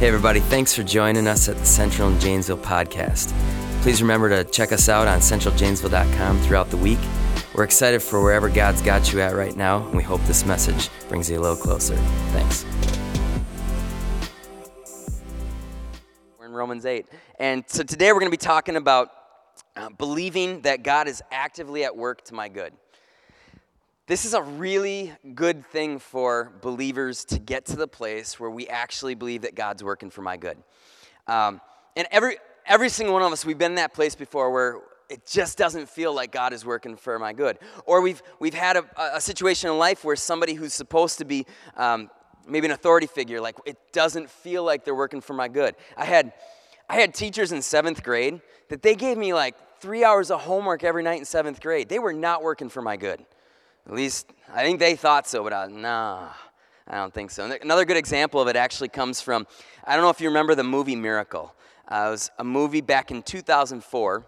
Hey, everybody, thanks for joining us at the Central and Janesville podcast. Please remember to check us out on centraljanesville.com throughout the week. We're excited for wherever God's got you at right now, and we hope this message brings you a little closer. Thanks. We're in Romans 8. And so today we're going to be talking about uh, believing that God is actively at work to my good. This is a really good thing for believers to get to the place where we actually believe that God's working for my good. Um, and every, every single one of us, we've been in that place before where it just doesn't feel like God is working for my good. Or we've, we've had a, a situation in life where somebody who's supposed to be um, maybe an authority figure, like it doesn't feel like they're working for my good. I had, I had teachers in seventh grade that they gave me like three hours of homework every night in seventh grade. They were not working for my good. At least I think they thought so, but I, nah, I don't think so. Another good example of it actually comes from I don't know if you remember the movie Miracle. Uh, it was a movie back in 2004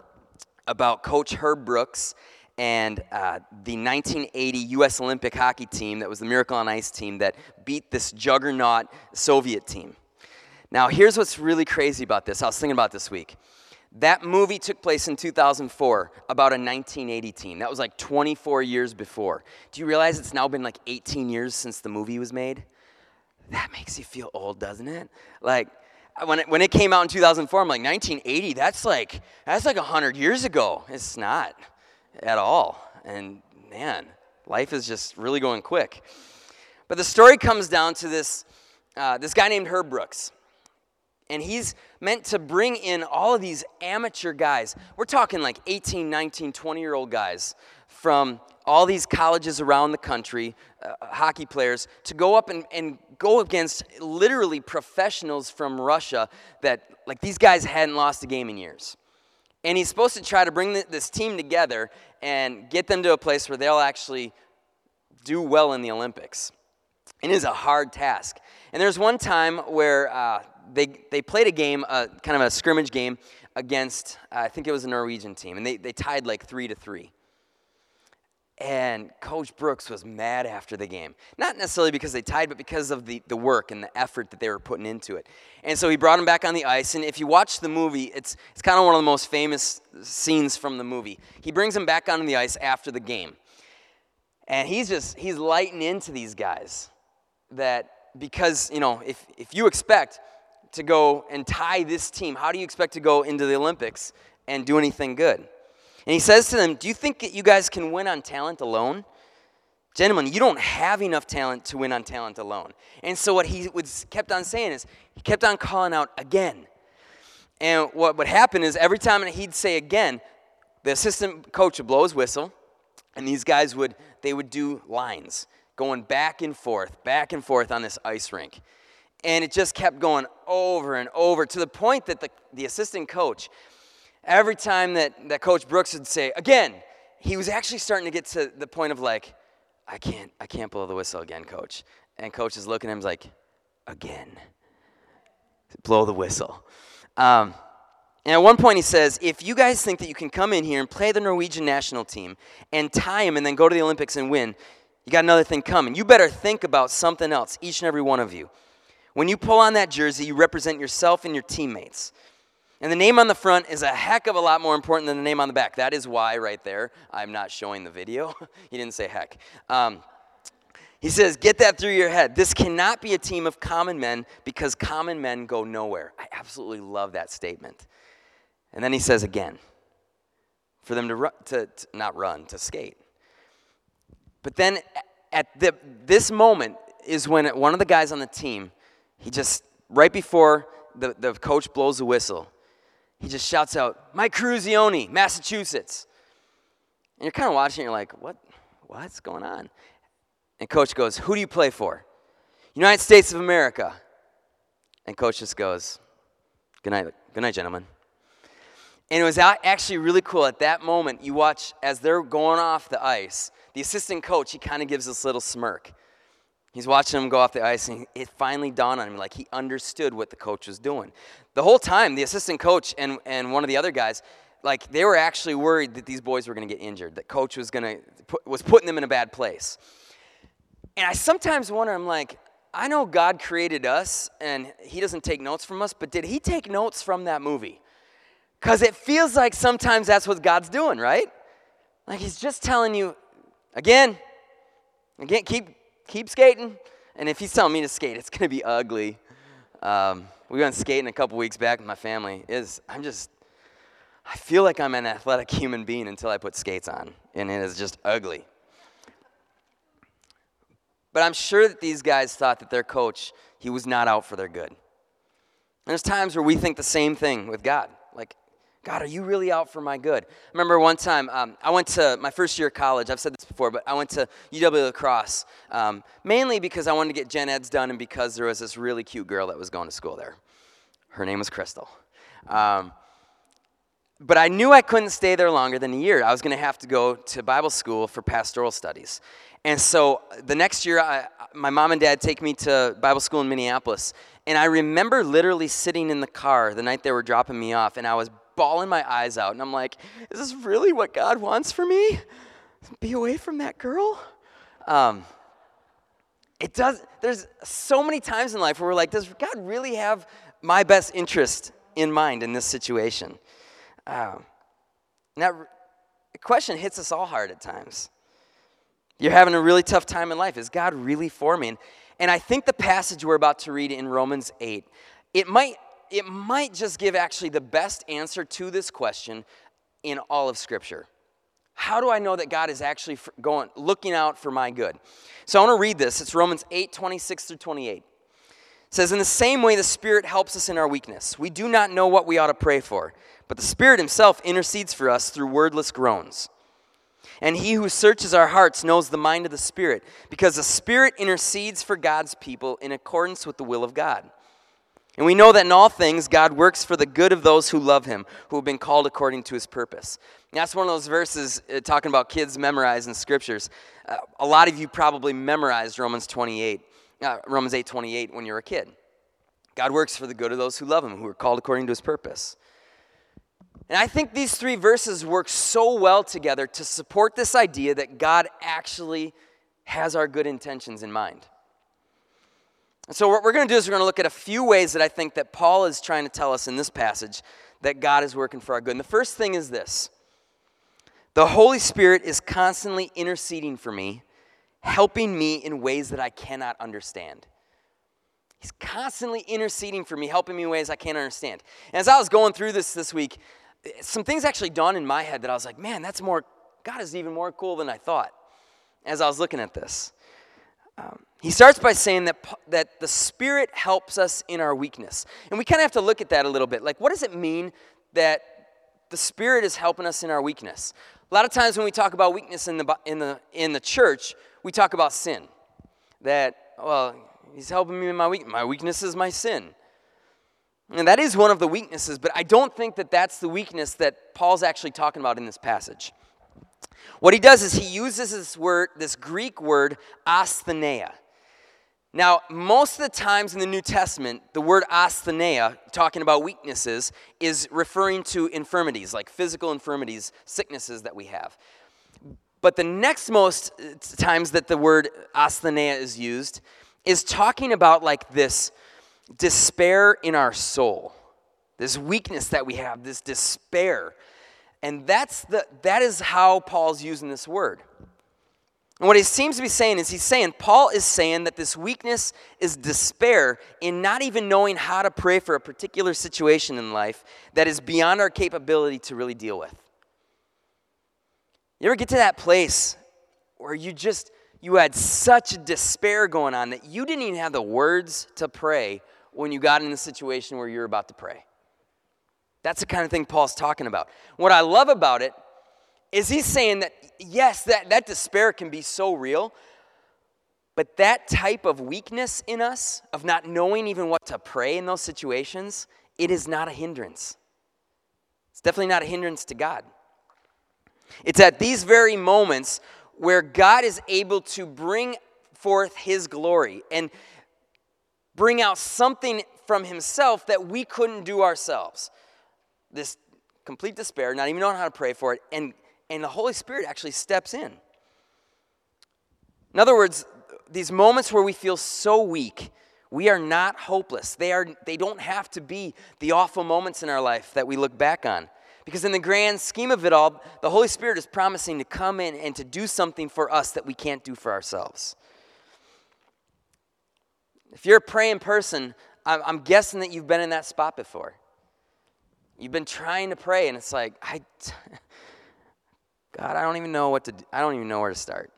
about Coach Herb Brooks and uh, the 1980 U.S. Olympic hockey team that was the Miracle on Ice team that beat this juggernaut Soviet team. Now, here's what's really crazy about this. I was thinking about this week. That movie took place in 2004, about a 1980 team. That was like 24 years before. Do you realize it's now been like 18 years since the movie was made? That makes you feel old, doesn't it? Like, when it, when it came out in 2004, I'm like, 1980, that's like, that's like 100 years ago. It's not at all. And man, life is just really going quick. But the story comes down to this, uh, this guy named Herb Brooks. And he's meant to bring in all of these amateur guys. We're talking like 18, 19, 20 year old guys from all these colleges around the country, uh, hockey players, to go up and, and go against literally professionals from Russia that, like, these guys hadn't lost a game in years. And he's supposed to try to bring this team together and get them to a place where they'll actually do well in the Olympics. And it is a hard task. And there's one time where uh, they, they played a game, uh, kind of a scrimmage game, against, uh, I think it was a Norwegian team, and they, they tied like three to three. And Coach Brooks was mad after the game. Not necessarily because they tied, but because of the, the work and the effort that they were putting into it. And so he brought him back on the ice. And if you watch the movie, it's, it's kind of one of the most famous scenes from the movie. He brings him back onto the ice after the game. And he's just, he's lighting into these guys that because, you know, if, if you expect to go and tie this team? How do you expect to go into the Olympics and do anything good? And he says to them, Do you think that you guys can win on talent alone? Gentlemen, you don't have enough talent to win on talent alone. And so what he was kept on saying is he kept on calling out again. And what would happen is every time he'd say again, the assistant coach would blow his whistle, and these guys would they would do lines, going back and forth, back and forth on this ice rink. And it just kept going over and over to the point that the, the assistant coach, every time that, that Coach Brooks would say, again, he was actually starting to get to the point of like, I can't, I can't blow the whistle again, coach. And coach is looking at him like, again, blow the whistle. Um, and at one point he says, if you guys think that you can come in here and play the Norwegian national team and tie him and then go to the Olympics and win, you got another thing coming. You better think about something else, each and every one of you. When you pull on that jersey, you represent yourself and your teammates. And the name on the front is a heck of a lot more important than the name on the back. That is why, right there, I'm not showing the video. he didn't say heck. Um, he says, Get that through your head. This cannot be a team of common men because common men go nowhere. I absolutely love that statement. And then he says again, for them to, to, to not run, to skate. But then at the, this moment is when one of the guys on the team he just, right before the, the coach blows the whistle, he just shouts out, Mike Eruzione, Massachusetts. And you're kind of watching, you're like, what? What's going on? And coach goes, Who do you play for? United States of America. And coach just goes, Good night, good night, gentlemen. And it was actually really cool. At that moment, you watch as they're going off the ice, the assistant coach, he kind of gives this little smirk. He's watching him go off the ice, and it finally dawned on him like he understood what the coach was doing. The whole time, the assistant coach and, and one of the other guys, like they were actually worried that these boys were going to get injured, that coach was going to was putting them in a bad place. And I sometimes wonder, I'm like, I know God created us and He doesn't take notes from us, but did He take notes from that movie? Because it feels like sometimes that's what God's doing, right? Like He's just telling you, again, again, keep, keep skating. And if He's telling me to skate, it's going to be ugly. Um, we went skating a couple weeks back with my family. Is I'm just, I feel like I'm an athletic human being until I put skates on, and it is just ugly. But I'm sure that these guys thought that their coach, he was not out for their good. And there's times where we think the same thing with God. God, are you really out for my good? I remember one time um, I went to my first year of college. I've said this before, but I went to UW La Crosse um, mainly because I wanted to get gen eds done and because there was this really cute girl that was going to school there. Her name was Crystal. Um, but I knew I couldn't stay there longer than a year. I was going to have to go to Bible school for pastoral studies. And so the next year, I, my mom and dad take me to Bible school in Minneapolis. And I remember literally sitting in the car the night they were dropping me off, and I was bawling my eyes out. And I'm like, is this really what God wants for me? Be away from that girl? Um, it does, there's so many times in life where we're like, does God really have my best interest in mind in this situation? Um, that question hits us all hard at times. You're having a really tough time in life. Is God really for me? And, and I think the passage we're about to read in Romans 8, it might, it might just give actually the best answer to this question in all of Scripture. How do I know that God is actually going, looking out for my good? So I want to read this. It's Romans 8, 26 through 28. It says, In the same way, the Spirit helps us in our weakness. We do not know what we ought to pray for, but the Spirit Himself intercedes for us through wordless groans. And he who searches our hearts knows the mind of the Spirit, because the Spirit intercedes for God's people in accordance with the will of God. And we know that in all things, God works for the good of those who love him, who have been called according to his purpose. And that's one of those verses uh, talking about kids memorizing scriptures. Uh, a lot of you probably memorized Romans 28, uh, Romans 8 28 when you were a kid. God works for the good of those who love him, who are called according to his purpose. And I think these three verses work so well together to support this idea that God actually has our good intentions in mind. And so what we're going to do is we're going to look at a few ways that I think that Paul is trying to tell us in this passage that God is working for our good. And the first thing is this. The Holy Spirit is constantly interceding for me, helping me in ways that I cannot understand. He's constantly interceding for me, helping me in ways I can't understand. And as I was going through this this week, some things actually dawned in my head that I was like, man, that's more, God is even more cool than I thought as I was looking at this. Um, he starts by saying that, that the Spirit helps us in our weakness. And we kind of have to look at that a little bit. Like, what does it mean that the Spirit is helping us in our weakness? A lot of times when we talk about weakness in the, in the, in the church, we talk about sin. That, well, He's helping me in my weakness. My weakness is my sin. And that is one of the weaknesses, but I don't think that that's the weakness that Paul's actually talking about in this passage. What he does is he uses this word, this Greek word, asthenia. Now, most of the times in the New Testament, the word asthenia, talking about weaknesses, is referring to infirmities, like physical infirmities, sicknesses that we have. But the next most uh, times that the word asthenia is used is talking about like this despair in our soul, this weakness that we have, this despair. And that's the, that is how Paul's using this word. And what he seems to be saying is he's saying, Paul is saying that this weakness is despair in not even knowing how to pray for a particular situation in life that is beyond our capability to really deal with. You ever get to that place where you just, you had such despair going on that you didn't even have the words to pray when you got in the situation where you're about to pray. That's the kind of thing Paul's talking about. What I love about it is he's saying that, yes, that, that despair can be so real, but that type of weakness in us, of not knowing even what to pray in those situations, it is not a hindrance. It's definitely not a hindrance to God. It's at these very moments where God is able to bring forth his glory. And bring out something from himself that we couldn't do ourselves. This complete despair, not even knowing how to pray for it, and, and the Holy Spirit actually steps in. In other words, these moments where we feel so weak, we are not hopeless. They, are, they don't have to be the awful moments in our life that we look back on. Because in the grand scheme of it all, the Holy Spirit is promising to come in and to do something for us that we can't do for ourselves. If you're a praying person, I'm guessing that you've been in that spot before. You've been trying to pray, and it's like, I, God, I don't even know what to do. I don't even know where to start.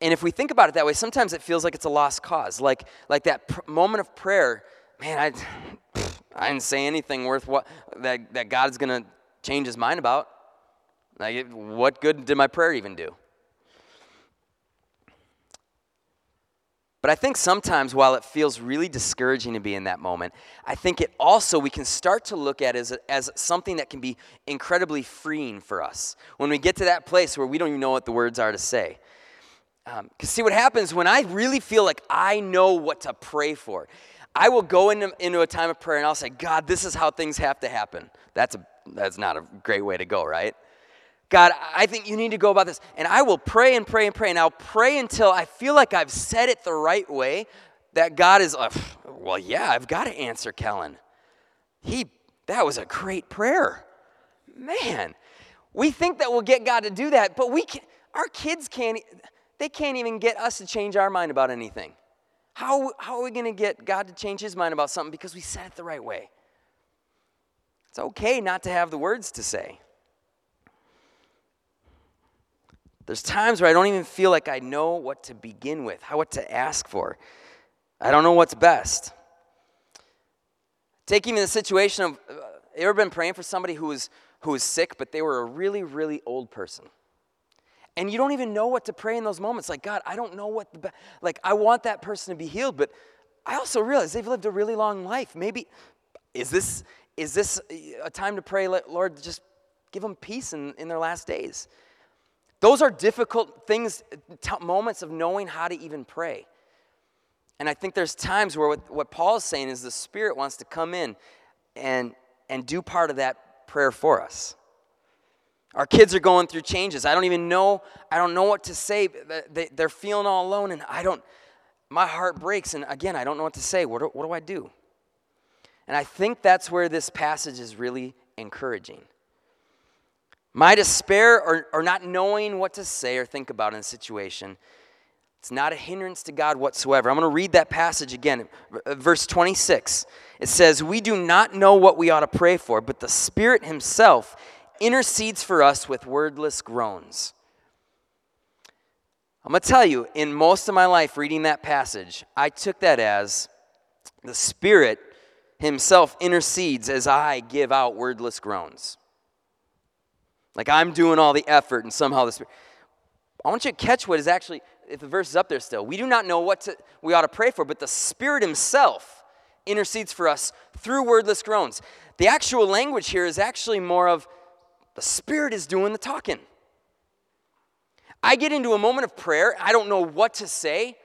And if we think about it that way, sometimes it feels like it's a lost cause. Like, like that pr- moment of prayer, man, I, I didn't say anything worth what that, that God's going to change his mind about. Like, what good did my prayer even do? But I think sometimes while it feels really discouraging to be in that moment, I think it also we can start to look at as, as something that can be incredibly freeing for us when we get to that place where we don't even know what the words are to say. Because um, see what happens when I really feel like I know what to pray for. I will go into, into a time of prayer and I'll say, God, this is how things have to happen. That's, a, that's not a great way to go, right? God, I think you need to go about this. And I will pray and pray and pray. And I'll pray until I feel like I've said it the right way. That God is, uh, well, yeah, I've got to answer Kellen. He, that was a great prayer. Man, we think that we'll get God to do that, but we can, our kids can't, they can't even get us to change our mind about anything. How, how are we going to get God to change his mind about something because we said it the right way? It's okay not to have the words to say. There's times where I don't even feel like I know what to begin with, how what to ask for. I don't know what's best. Take even the situation of, uh, you ever been praying for somebody who was, who was sick, but they were a really, really old person? And you don't even know what to pray in those moments. Like, God, I don't know what the, be- like, I want that person to be healed, but I also realize they've lived a really long life. Maybe, is this, is this a time to pray, Lord, just give them peace in, in their last days? Those are difficult things, t- moments of knowing how to even pray. And I think there's times where what, what Paul is saying is the Spirit wants to come in and, and do part of that prayer for us. Our kids are going through changes. I don't even know, I don't know what to say. They, they're feeling all alone, and I don't, my heart breaks. And again, I don't know what to say. What do, what do I do? And I think that's where this passage is really encouraging. My despair or, or not knowing what to say or think about in a situation, it's not a hindrance to God whatsoever. I'm going to read that passage again. Uh, verse 26. It says, We do not know what we ought to pray for, but the Spirit Himself intercedes for us with wordless groans. I'm going to tell you, in most of my life reading that passage, I took that as the Spirit Himself intercedes as I give out wordless groans. Like I'm doing all the effort, and somehow the Spirit. I want you to catch what is actually, if the verse is up there still. We do not know what to, we ought to pray for, but the Spirit Himself intercedes for us through wordless groans. The actual language here is actually more of the Spirit is doing the talking. I get into a moment of prayer, I don't know what to say.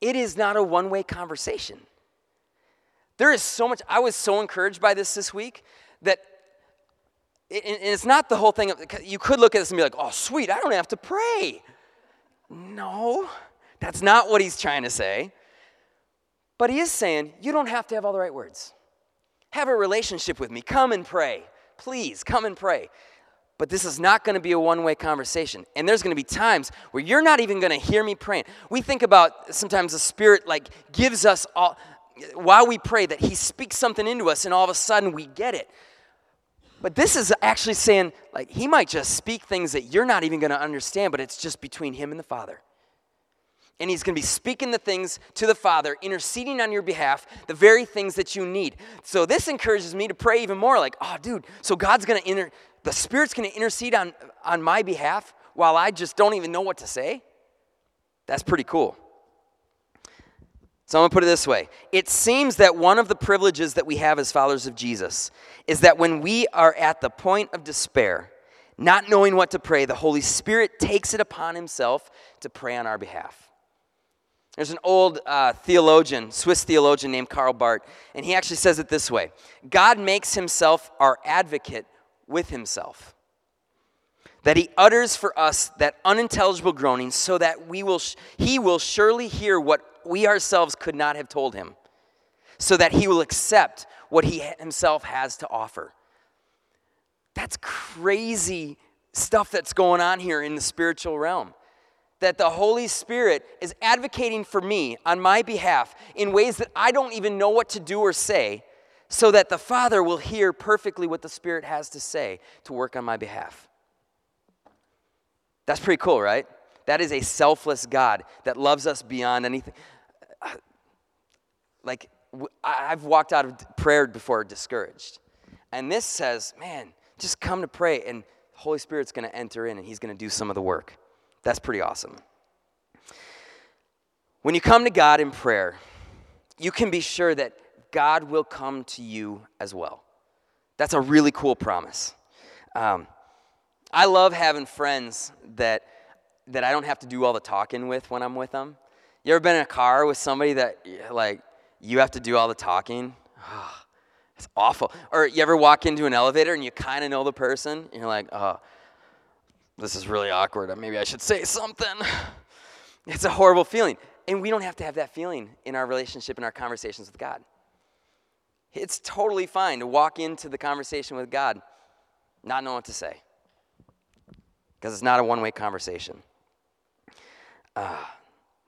It is not a one way conversation. There is so much, I was so encouraged by this this week that and it's not the whole thing. Of, you could look at this and be like, oh, sweet, I don't have to pray. No, that's not what he's trying to say. But he is saying, you don't have to have all the right words. Have a relationship with me. Come and pray. Please come and pray. But this is not going to be a one way conversation. And there's going to be times where you're not even going to hear me praying. We think about sometimes the Spirit like gives us all, while we pray, that He speaks something into us and all of a sudden we get it. But this is actually saying, like, He might just speak things that you're not even going to understand, but it's just between Him and the Father and he's going to be speaking the things to the Father, interceding on your behalf, the very things that you need. So this encourages me to pray even more like, oh, dude, so God's going to inter, the Spirit's going to intercede on, on my behalf while I just don't even know what to say? That's pretty cool. So I'm going to put it this way It seems that one of the privileges that we have as followers of Jesus is that when we are at the point of despair, not knowing what to pray, the Holy Spirit takes it upon himself to pray on our behalf. There's an old uh, theologian, Swiss theologian named Karl Barth, and he actually says it this way God makes himself our advocate with himself. that he utters for us that unintelligible groaning, so that we will, he will surely hear what we ourselves could not have told him, so that he will accept what he himself has to offer. That's crazy stuff that's going on here in the spiritual realm. That the Holy Spirit is advocating for me on my behalf in ways that I don't even know what to do or say, so that the Father will hear perfectly what the Spirit has to say to work on my behalf. That's pretty cool, right? That is a selfless God that loves us beyond anything. Like, I've walked out of prayer before discouraged. And this says, man, just come to pray, and the Holy Spirit's going to enter in and He's going to do some of the work. That's pretty awesome. When you come to God in prayer, you can be sure that God will come to you as well. That's a really cool promise. Um, I love having friends that, that I don't have to do all the talking with when I'm with them. You ever been in a car with somebody that, like, you have to do all the talking? Oh, it's awful. Or you ever walk into an elevator and you kind of know the person? And you're like, oh, this is really awkward. Maybe I should say something. It's a horrible feeling. And we don't have to have that feeling in our relationship and our conversations with God. It's totally fine to walk into the conversation with God not knowing what to say because it's not a one way conversation. Uh,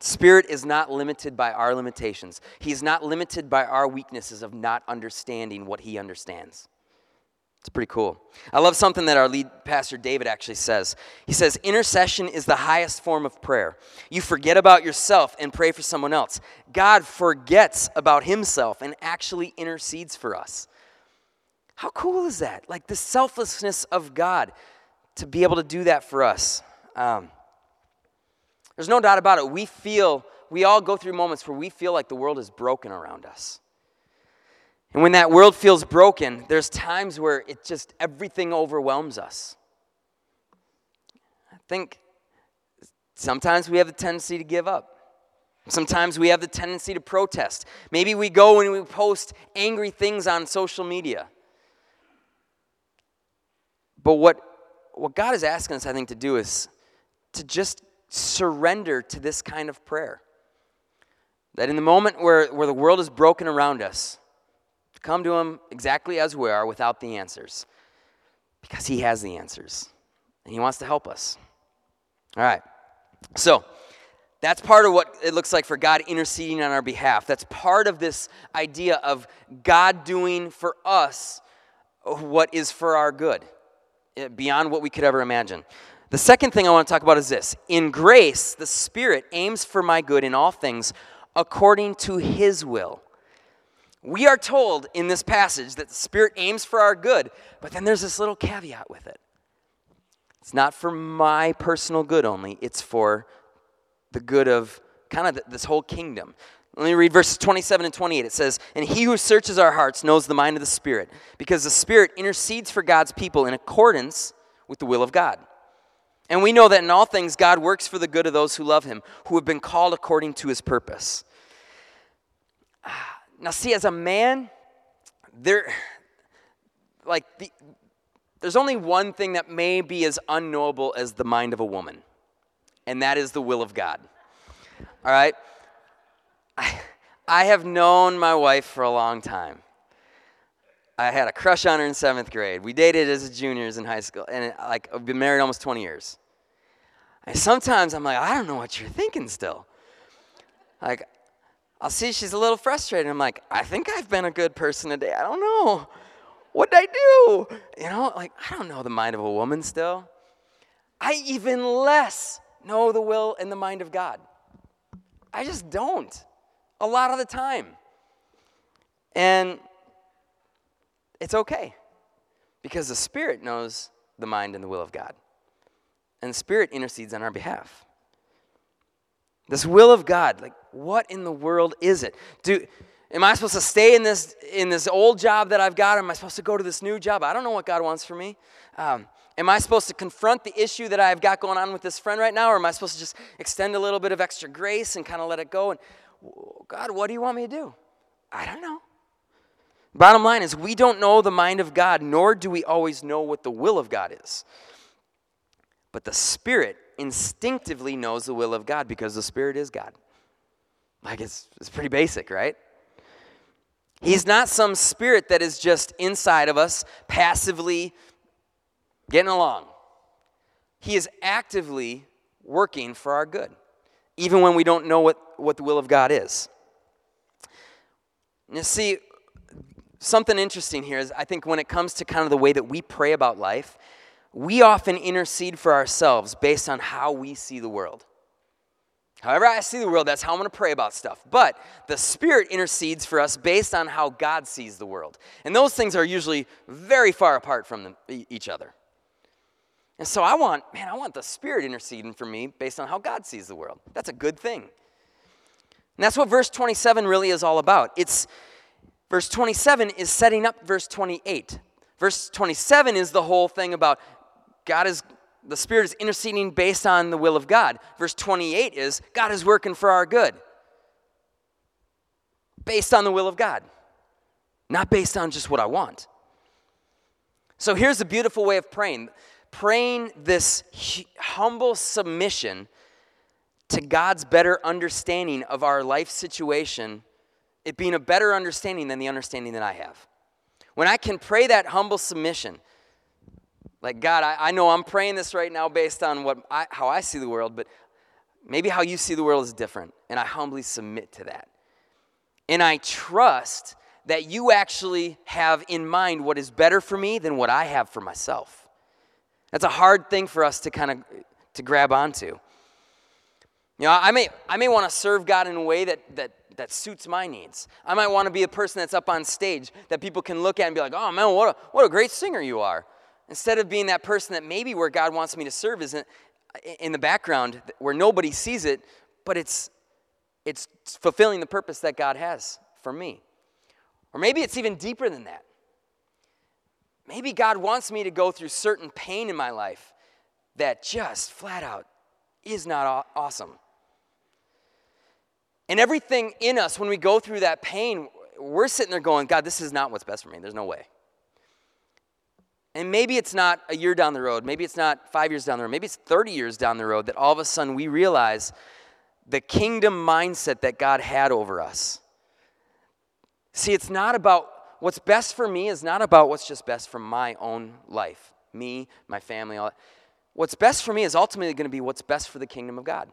Spirit is not limited by our limitations. He's not limited by our weaknesses of not understanding what he understands. It's pretty cool. I love something that our lead pastor David actually says. He says, Intercession is the highest form of prayer. You forget about yourself and pray for someone else. God forgets about himself and actually intercedes for us. How cool is that? Like the selflessness of God to be able to do that for us. Um, there's no doubt about it. We feel, we all go through moments where we feel like the world is broken around us. And when that world feels broken, there's times where it just, everything overwhelms us. I think sometimes we have the tendency to give up. Sometimes we have the tendency to protest. Maybe we go and we post angry things on social media. But what, what God is asking us, I think, to do is to just surrender to this kind of prayer. That in the moment where, where the world is broken around us, to come to Him exactly as we are without the answers. Because He has the answers. And He wants to help us. All right. So, that's part of what it looks like for God interceding on our behalf. That's part of this idea of God doing for us what is for our good, eh, beyond what we could ever imagine. The second thing I want to talk about is this In grace, the Spirit aims for my good in all things according to His will. We are told in this passage that the Spirit aims for our good, but then there's this little caveat with it. It's not for my personal good only, it's for the good of kind of this whole kingdom. Let me read verses 27 and 28. It says, And he who searches our hearts knows the mind of the Spirit, because the Spirit intercedes for God's people in accordance with the will of God. And we know that in all things God works for the good of those who love him, who have been called according to his purpose. Ah, now, see, as a man, there, like, the, there's only one thing that may be as unknowable as the mind of a woman, and that is the will of God. All right? I, I have known my wife for a long time. I had a crush on her in seventh grade. We dated as juniors in high school, and like I've been married almost 20 years. And sometimes I'm like, I don't know what you're thinking still. Like, I'll see she's a little frustrated. I'm like, I think I've been a good person today. I don't know. What did I do? You know, like, I don't know the mind of a woman still. I even less know the will and the mind of God. I just don't a lot of the time. And it's okay because the Spirit knows the mind and the will of God. And the Spirit intercedes on our behalf. This will of God, like what in the world is it? Do am I supposed to stay in this in this old job that I've got? Or am I supposed to go to this new job? I don't know what God wants for me. Um, am I supposed to confront the issue that I've got going on with this friend right now, or am I supposed to just extend a little bit of extra grace and kind of let it go? And God, what do you want me to do? I don't know. Bottom line is, we don't know the mind of God, nor do we always know what the will of God is. But the Spirit instinctively knows the will of God because the Spirit is God. Like it's, it's pretty basic, right? He's not some spirit that is just inside of us, passively getting along. He is actively working for our good, even when we don't know what, what the will of God is. You see, something interesting here is I think when it comes to kind of the way that we pray about life, we often intercede for ourselves based on how we see the world. However, I see the world, that's how I'm going to pray about stuff. But the Spirit intercedes for us based on how God sees the world. And those things are usually very far apart from them, each other. And so I want, man, I want the Spirit interceding for me based on how God sees the world. That's a good thing. And that's what verse 27 really is all about. It's verse 27 is setting up verse 28. Verse 27 is the whole thing about God is the Spirit is interceding based on the will of God. Verse 28 is God is working for our good. Based on the will of God, not based on just what I want. So here's a beautiful way of praying praying this humble submission to God's better understanding of our life situation, it being a better understanding than the understanding that I have. When I can pray that humble submission, like, God, I, I know I'm praying this right now based on what I, how I see the world, but maybe how you see the world is different. And I humbly submit to that. And I trust that you actually have in mind what is better for me than what I have for myself. That's a hard thing for us to kind of to grab onto. You know, I may I may want to serve God in a way that that that suits my needs. I might want to be a person that's up on stage that people can look at and be like, "Oh man, what a, what a great singer you are." Instead of being that person that maybe where God wants me to serve isn't in the background where nobody sees it, but it's it's fulfilling the purpose that God has for me. Or maybe it's even deeper than that. Maybe God wants me to go through certain pain in my life that just flat out is not awesome. And everything in us, when we go through that pain, we're sitting there going, God, this is not what's best for me. There's no way. And maybe it's not a year down the road, maybe it's not five years down the road, maybe it's 30 years down the road that all of a sudden we realize the kingdom mindset that God had over us. See, it's not about what's best for me, is not about what's just best for my own life, me, my family, all that. What's best for me is ultimately going to be what's best for the kingdom of God.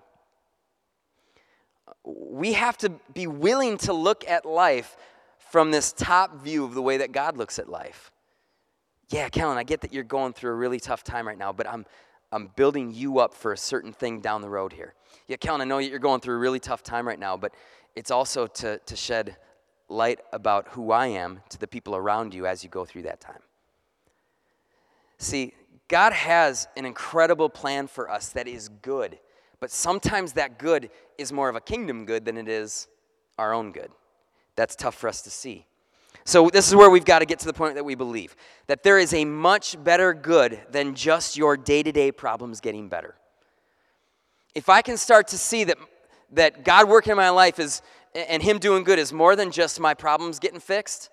We have to be willing to look at life from this top view of the way that God looks at life yeah, Kellen, I get that you're going through a really tough time right now, but I'm, I'm building you up for a certain thing down the road here. Yeah, Kellen, I know you're going through a really tough time right now, but it's also to, to shed light about who I am to the people around you as you go through that time. See, God has an incredible plan for us that is good, but sometimes that good is more of a kingdom good than it is our own good. That's tough for us to see. So, this is where we've got to get to the point that we believe that there is a much better good than just your day to day problems getting better. If I can start to see that, that God working in my life is, and Him doing good is more than just my problems getting fixed,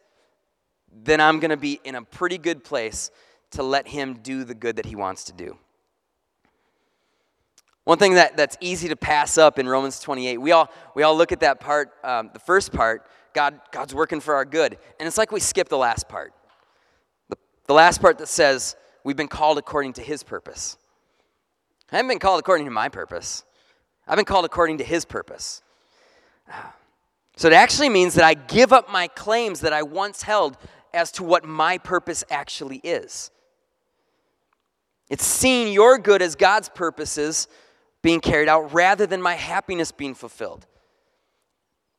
then I'm going to be in a pretty good place to let Him do the good that He wants to do. One thing that, that's easy to pass up in Romans 28, we all, we all look at that part, um, the first part, God, God's working for our good. And it's like we skip the last part. The, the last part that says, we've been called according to his purpose. I haven't been called according to my purpose. I've been called according to his purpose. So it actually means that I give up my claims that I once held as to what my purpose actually is. It's seeing your good as God's purposes being carried out rather than my happiness being fulfilled.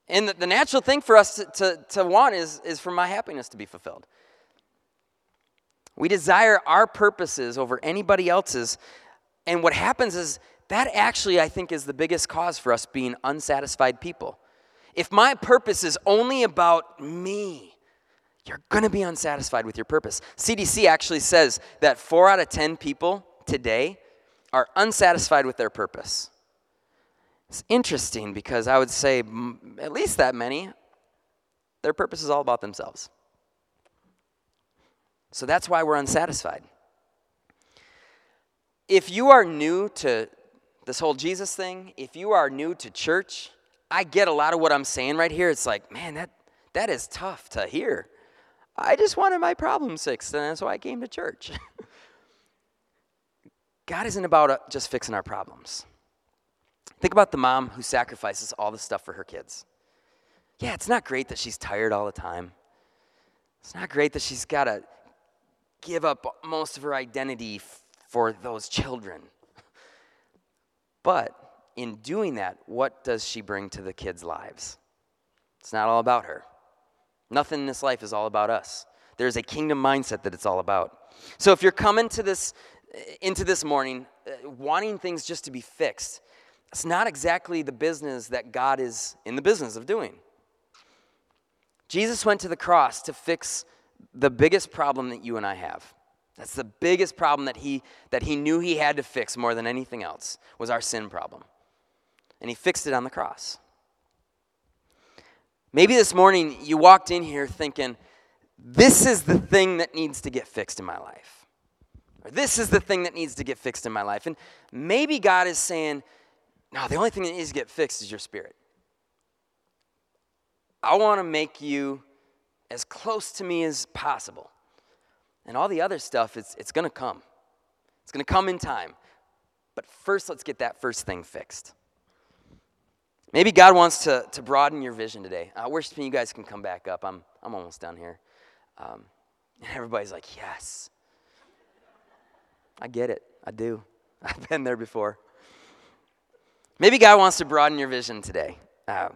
And the, natural thing for us to, to, to want is, is for my happiness to be fulfilled. We desire our purposes over anybody else's. And what happens is that actually, I think, is the biggest cause for us being unsatisfied people. If my purpose is only about me, you're going to be unsatisfied with your purpose. CDC actually says that four out of 10 people today are unsatisfied with their purpose. It's interesting because I would say at least that many, their purpose is all about themselves. So that's why we're unsatisfied. if you are new to this whole Jesus thing, if you are new to church, I get a lot of what I'm saying right here. It's like, man, that, that is tough to hear. I just wanted my problem fixed, and that's why I came to church. God isn't about uh, just fixing our problems. Think about the mom who sacrifices all the stuff for her kids. Yeah, it's not great that she's tired all the time. It's not great that she's got to give up most of her identity for those children. But in doing that, what does she bring to the kids' lives? It's not all about her. Nothing in this life is all about us. There's a kingdom mindset that it's all about. So if you're coming to this into this morning uh, wanting things just to be fixed, it's not exactly the business that God is in the business of doing. Jesus went to the cross to fix the biggest problem that you and I have. That's the biggest problem that he, that he knew he had to fix more than anything else was our sin problem. And he fixed it on the cross. Maybe this morning you walked in here thinking, this is the thing that needs to get fixed in my life. Or this is the thing that needs to get fixed in my life. And maybe God is saying, no, the only thing that needs to get fixed is your spirit. I want to make you as close to me as possible. And all the other stuff, it's, it's going to come. It's going to come in time. But first, let's get that first thing fixed. Maybe God wants to, to broaden your vision today. Uh, worship you guys can come back up. I'm, I'm almost done here. Um, and everybody's like, yes. I get it. I do. I've been there before. Maybe God wants to broaden your vision today. Um,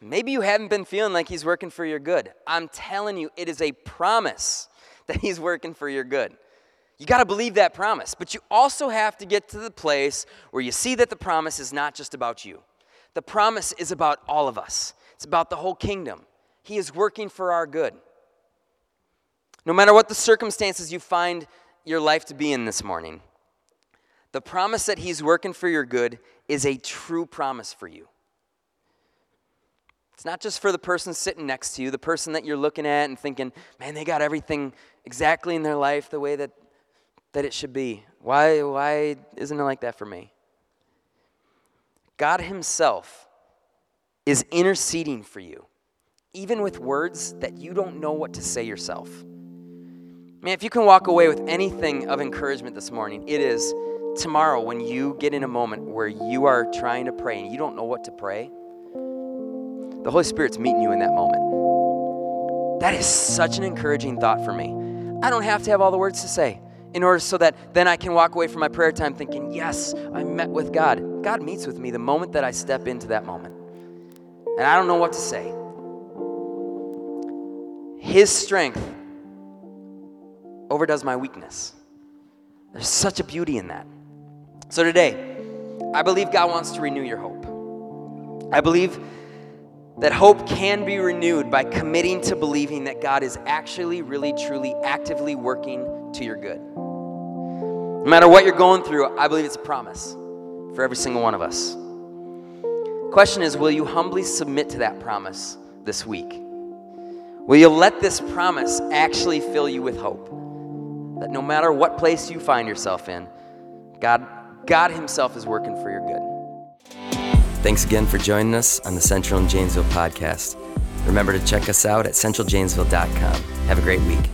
maybe you haven't been feeling like He's working for your good. I'm telling you, it is a promise that He's working for your good. You got to believe that promise, but you also have to get to the place where you see that the promise is not just about you. The promise is about all of us, it's about the whole kingdom. He is working for our good. No matter what the circumstances you find your life to be in this morning, the promise that He's working for your good is a true promise for you. It's not just for the person sitting next to you, the person that you're looking at and thinking, man, they got everything exactly in their life the way that that it should be. Why, why isn't it like that for me? God Himself is interceding for you, even with words that you don't know what to say yourself. Man, if you can walk away with anything of encouragement this morning, it is tomorrow when you get in a moment where you are trying to pray and you don't know what to pray. The Holy Spirit's meeting you in that moment. That is such an encouraging thought for me. I don't have to have all the words to say in order so that then I can walk away from my prayer time thinking, yes, I met with God. God meets with me the moment that I step into that moment. And I don't know what to say. His strength overdoes my weakness. There's such a beauty in that. So today, I believe God wants to renew your hope. I believe that hope can be renewed by committing to believing that God is actually, really, truly, actively working to your good. No matter what you're going through, I believe it's a promise for every single one of us. Question is, will you humbly submit to that promise this week? Will you let this promise actually fill you with hope? That no matter what place you find yourself in, God, God Himself is working for your good. Thanks again for joining us on the Central and Janesville podcast. Remember to check us out at centraljanesville.com. Have a great week.